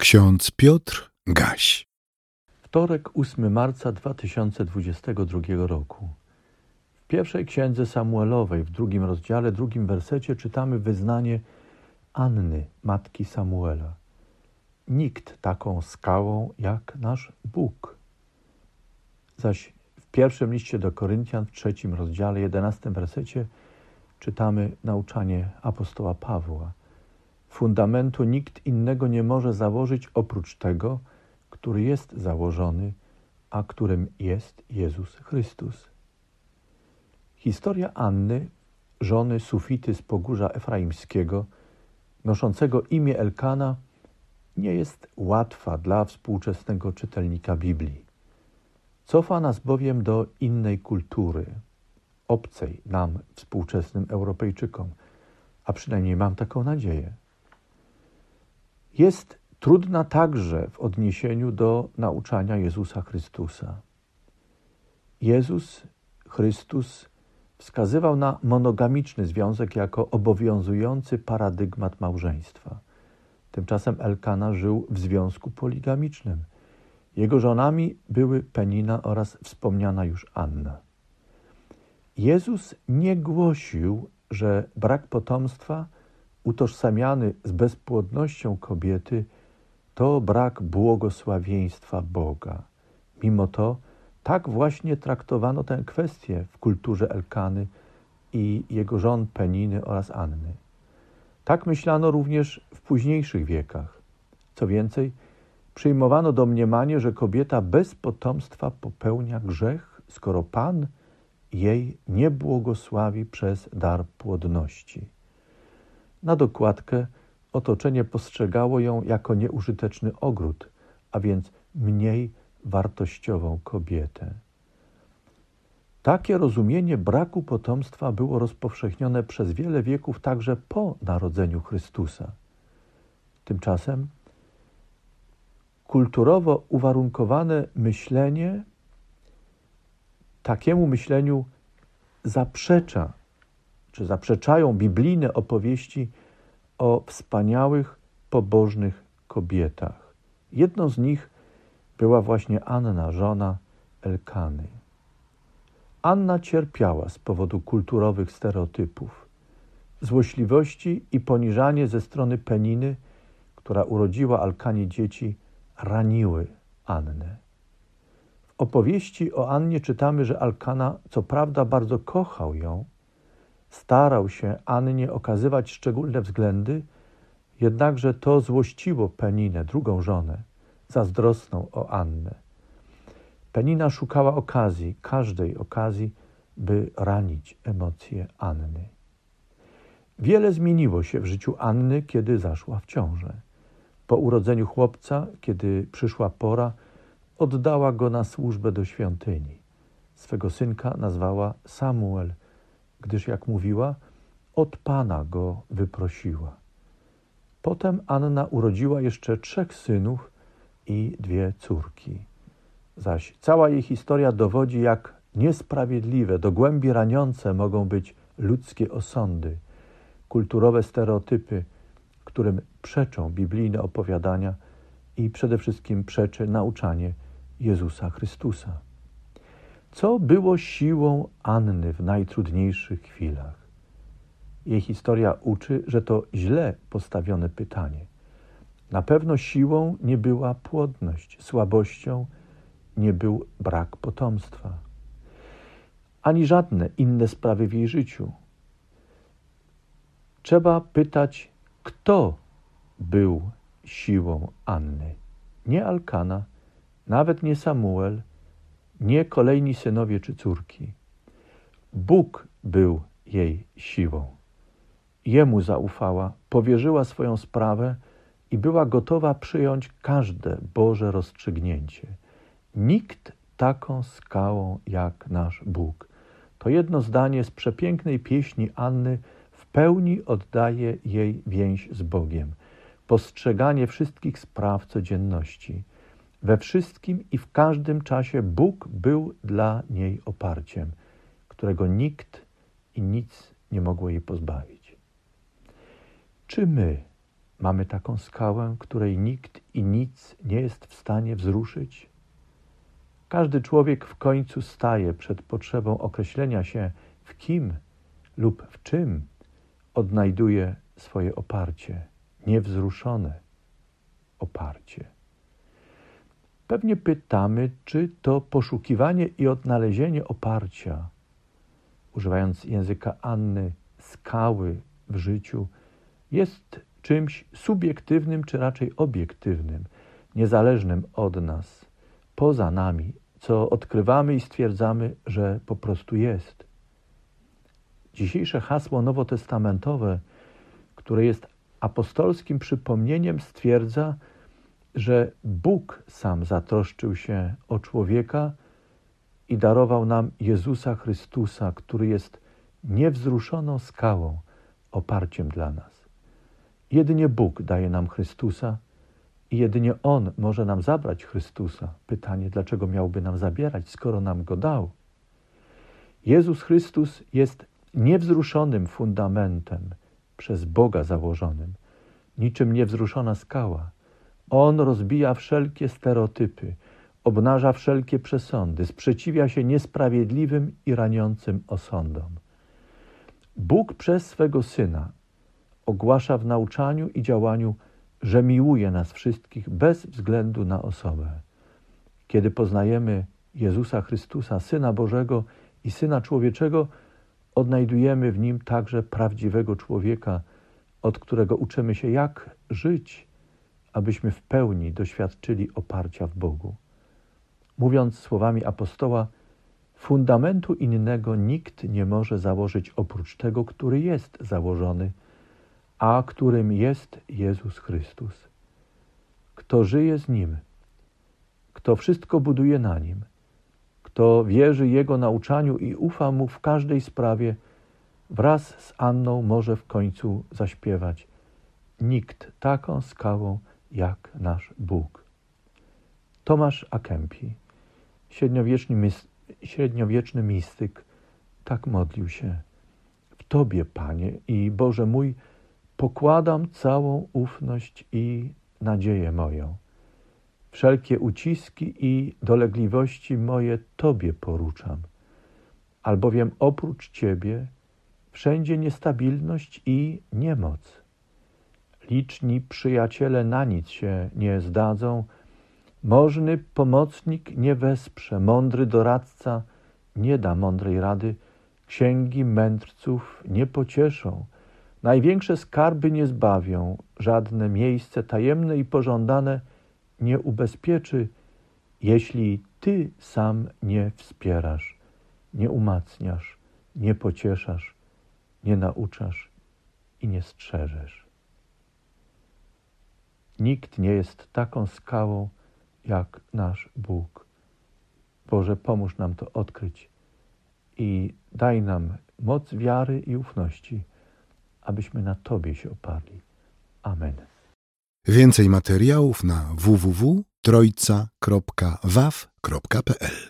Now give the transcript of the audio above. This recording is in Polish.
Ksiądz Piotr Gaś. Wtorek 8 marca 2022 roku. W pierwszej księdze Samuelowej, w drugim rozdziale, drugim wersecie czytamy wyznanie Anny, matki Samuela. Nikt taką skałą jak nasz Bóg. Zaś w pierwszym liście do Koryntian, w trzecim rozdziale, jedenastym wersecie czytamy nauczanie apostoła Pawła. Fundamentu nikt innego nie może założyć oprócz tego, który jest założony, a którym jest Jezus Chrystus. Historia Anny, żony Sufity z Pogórza Efraimskiego, noszącego imię Elkana, nie jest łatwa dla współczesnego czytelnika Biblii. Cofa nas bowiem do innej kultury, obcej nam, współczesnym Europejczykom, a przynajmniej mam taką nadzieję jest trudna także w odniesieniu do nauczania Jezusa Chrystusa. Jezus Chrystus wskazywał na monogamiczny związek jako obowiązujący paradygmat małżeństwa. Tymczasem Elkana żył w związku poligamicznym. Jego żonami były Penina oraz wspomniana już Anna. Jezus nie głosił, że brak potomstwa – utożsamiany z bezpłodnością kobiety, to brak błogosławieństwa Boga. Mimo to tak właśnie traktowano tę kwestię w kulturze Elkany i jego żon Peniny oraz Anny. Tak myślano również w późniejszych wiekach. Co więcej, przyjmowano domniemanie, że kobieta bez potomstwa popełnia grzech, skoro Pan jej nie błogosławi przez dar płodności. Na dokładkę otoczenie postrzegało ją jako nieużyteczny ogród, a więc mniej wartościową kobietę. Takie rozumienie braku potomstwa było rozpowszechnione przez wiele wieków także po narodzeniu Chrystusa. Tymczasem kulturowo uwarunkowane myślenie takiemu myśleniu zaprzecza czy zaprzeczają biblijne opowieści o wspaniałych, pobożnych kobietach. Jedną z nich była właśnie Anna, żona Elkany. Anna cierpiała z powodu kulturowych stereotypów, złośliwości i poniżanie ze strony Peniny, która urodziła Alkanie dzieci, raniły Annę. W opowieści o Annie czytamy, że Alkana co prawda bardzo kochał ją, starał się Annie okazywać szczególne względy, jednakże to złościło Peninę, drugą żonę, zazdrosną o Annę. Penina szukała okazji, każdej okazji, by ranić emocje Anny. Wiele zmieniło się w życiu Anny, kiedy zaszła w ciążę. Po urodzeniu chłopca, kiedy przyszła pora, oddała go na służbę do świątyni. Swego synka nazwała Samuel, gdyż, jak mówiła, od Pana go wyprosiła. Potem Anna urodziła jeszcze trzech synów i dwie córki. Zaś cała jej historia dowodzi, jak niesprawiedliwe, do głębi raniące mogą być ludzkie osądy, kulturowe stereotypy, którym przeczą biblijne opowiadania i przede wszystkim przeczy nauczanie Jezusa Chrystusa. Co było siłą Anny w najtrudniejszych chwilach? Jej historia uczy, że to źle postawione pytanie. Na pewno siłą nie była płodność, słabością nie był brak potomstwa, ani żadne inne sprawy w jej życiu. Trzeba pytać, kto był siłą Anny. Nie Alkana, nawet nie Samuel, nie kolejni synowie czy córki. Bóg był jej siłą. Jemu zaufała, powierzyła swoją sprawę i była gotowa przyjąć każde Boże rozstrzygnięcie. Nikt taką skałą jak nasz Bóg. To jedno zdanie z przepięknej pieśni Anny w pełni oddaje jej więź z Bogiem, postrzeganie wszystkich spraw codzienności. We wszystkim i w każdym czasie Bóg był dla niej oparciem, którego nikt i nic nie mogło jej pozbawić. Czy my Mamy taką skałę, której nikt i nic nie jest w stanie wzruszyć? Każdy człowiek w końcu staje przed potrzebą określenia się, w kim lub w czym odnajduje swoje oparcie, niewzruszone oparcie. Pewnie pytamy, czy to poszukiwanie i odnalezienie oparcia, używając języka Anny, skały w życiu, jest czymś subiektywnym, czy raczej obiektywnym, niezależnym od nas, poza nami, co odkrywamy i stwierdzamy, że po prostu jest. Dzisiejsze hasło nowotestamentowe, które jest apostolskim przypomnieniem, stwierdza, że Bóg sam zatroszczył się o człowieka i darował nam Jezusa Chrystusa, który jest niewzruszoną skałą, oparciem dla nas. Jedynie Bóg daje nam Chrystusa i jedynie On może nam zabrać Chrystusa. Pytanie, dlaczego miałby nam zabierać, skoro nam go dał? Jezus Chrystus jest niewzruszonym fundamentem, przez Boga założonym, niczym niewzruszona skała. On rozbija wszelkie stereotypy, obnaża wszelkie przesądy, sprzeciwia się niesprawiedliwym i raniącym osądom. Bóg przez swego Syna ogłasza w nauczaniu i działaniu, że miłuje nas wszystkich bez względu na osobę. Kiedy poznajemy Jezusa Chrystusa, Syna Bożego i Syna Człowieczego, odnajdujemy w nim także prawdziwego człowieka, od którego uczymy się, jak żyć, abyśmy w pełni doświadczyli oparcia w Bogu. Mówiąc słowami apostoła, fundamentu innego nikt nie może założyć oprócz tego, który jest założony, a którym jest Jezus Chrystus. Kto żyje z Nim, kto wszystko buduje na Nim, kto wierzy Jego nauczaniu i ufa Mu w każdej sprawie, wraz z Anną może w końcu zaśpiewać Nikt taką skałą jak nasz Bóg. Tomasz Akempi, średniowieczny, średniowieczny mistyk, tak modlił się. W Tobie, Panie i Boże mój, pokładam całą ufność i nadzieję moją. Wszelkie uciski i dolegliwości moje Tobie poruczam, albowiem oprócz Ciebie wszędzie niestabilność i niemoc. Liczni przyjaciele na nic się nie zdadzą, możny pomocnik nie wesprze, mądry doradca nie da mądrej rady, księgi mędrców nie pocieszą, największe skarby nie zbawią, żadne miejsce tajemne i pożądane nie ubezpieczy, jeśli Ty sam nie wspierasz, nie umacniasz, nie pocieszasz, nie nauczasz i nie strzeżesz. Nikt nie jest taką skałą jak nasz Bóg. Boże, pomóż nam to odkryć i daj nam moc wiary i ufności, abyśmy na Tobie się oparli. Amen. Więcej materiałów na www.trojca.waw.pl